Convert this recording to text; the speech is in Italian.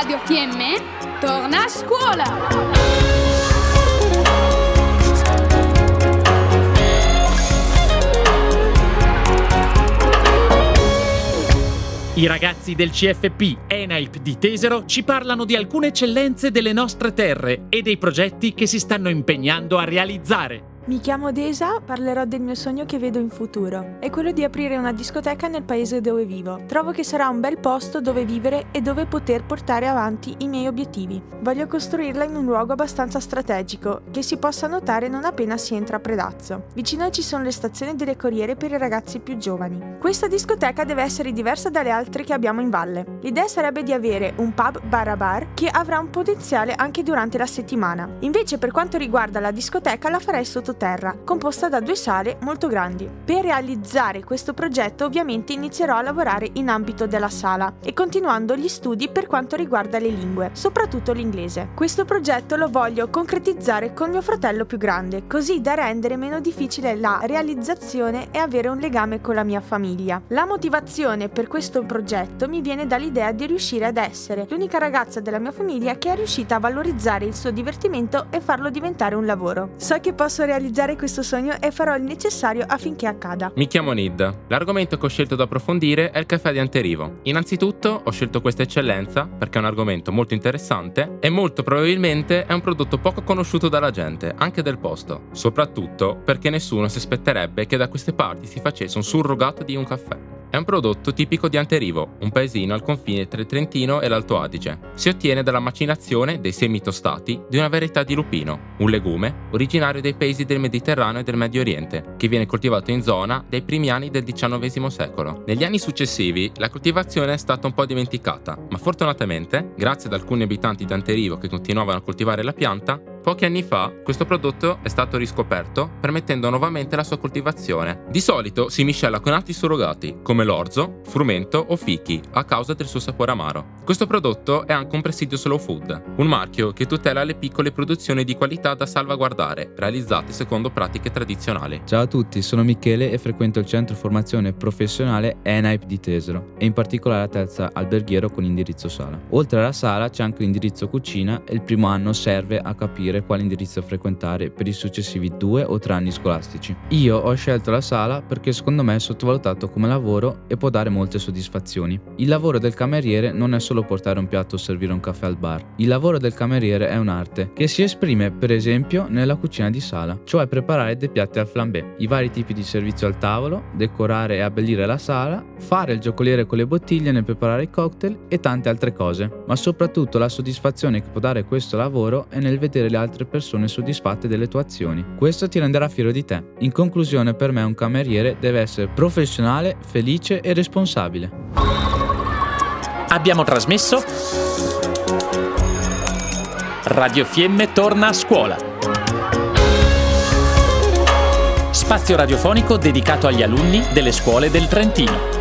Radio Fiemme torna a scuola! I ragazzi del CFP ENAIP di Tesero ci parlano di alcune eccellenze delle nostre terre e dei progetti che si stanno impegnando a realizzare. Mi chiamo Desa, parlerò del mio sogno che vedo in futuro. È quello di aprire una discoteca nel paese dove vivo. Trovo che sarà un bel posto dove vivere e dove poter portare avanti i miei obiettivi. Voglio costruirla in un luogo abbastanza strategico, che si possa notare non appena si entra a Predazzo. Vicino ci sono le stazioni delle corriere per i ragazzi più giovani. Questa discoteca deve essere diversa dalle altre che abbiamo in valle. L'idea sarebbe di avere un pub bar a bar che avrà un potenziale anche durante la settimana. Invece per quanto riguarda la discoteca la farei sotto terra, composta da due sale molto grandi. Per realizzare questo progetto ovviamente inizierò a lavorare in ambito della sala e continuando gli studi per quanto riguarda le lingue, soprattutto l'inglese. Questo progetto lo voglio concretizzare con mio fratello più grande, così da rendere meno difficile la realizzazione e avere un legame con la mia famiglia. La motivazione per questo progetto mi viene dall'idea di riuscire ad essere l'unica ragazza della mia famiglia che è riuscita a valorizzare il suo divertimento e farlo diventare un lavoro. So che posso realizzare realizzare questo sogno e farò il necessario affinché accada. Mi chiamo Nid. L'argomento che ho scelto da approfondire è il caffè di Anterivo. Innanzitutto ho scelto questa eccellenza perché è un argomento molto interessante e molto probabilmente è un prodotto poco conosciuto dalla gente, anche del posto. Soprattutto perché nessuno si aspetterebbe che da queste parti si facesse un surrogato di un caffè. È un prodotto tipico di Anterivo, un paesino al confine tra il Trentino e l'Alto Adige. Si ottiene dalla macinazione dei semi tostati di una varietà di lupino, un legume originario dei paesi del Mediterraneo e del Medio Oriente, che viene coltivato in zona dai primi anni del XIX secolo. Negli anni successivi la coltivazione è stata un po' dimenticata, ma fortunatamente, grazie ad alcuni abitanti di Anterivo che continuavano a coltivare la pianta, Pochi anni fa questo prodotto è stato riscoperto permettendo nuovamente la sua coltivazione. Di solito si miscela con altri surrogati come l'orzo, frumento o fichi a causa del suo sapore amaro. Questo prodotto è anche un presidio slow food, un marchio che tutela le piccole produzioni di qualità da salvaguardare, realizzate secondo pratiche tradizionali. Ciao a tutti, sono Michele e frequento il centro formazione professionale ENAIP di Tesero e in particolare la terza alberghiero con indirizzo sala. Oltre alla sala c'è anche l'indirizzo cucina e il primo anno serve a capire decidere quale indirizzo frequentare per i successivi due o tre anni scolastici. Io ho scelto la sala perché secondo me è sottovalutato come lavoro e può dare molte soddisfazioni. Il lavoro del cameriere non è solo portare un piatto o servire un caffè al bar. Il lavoro del cameriere è un'arte che si esprime per esempio nella cucina di sala, cioè preparare dei piatti al flambé, i vari tipi di servizio al tavolo, decorare e abbellire la sala, fare il giocoliere con le bottiglie nel preparare i cocktail e tante altre cose. Ma soprattutto la soddisfazione che può dare questo lavoro è nel vedere le altre persone soddisfatte delle tue azioni. Questo ti renderà fiero di te. In conclusione, per me un cameriere deve essere professionale, felice e responsabile. Abbiamo trasmesso Radio Fiemme torna a scuola. Spazio radiofonico dedicato agli alunni delle scuole del Trentino.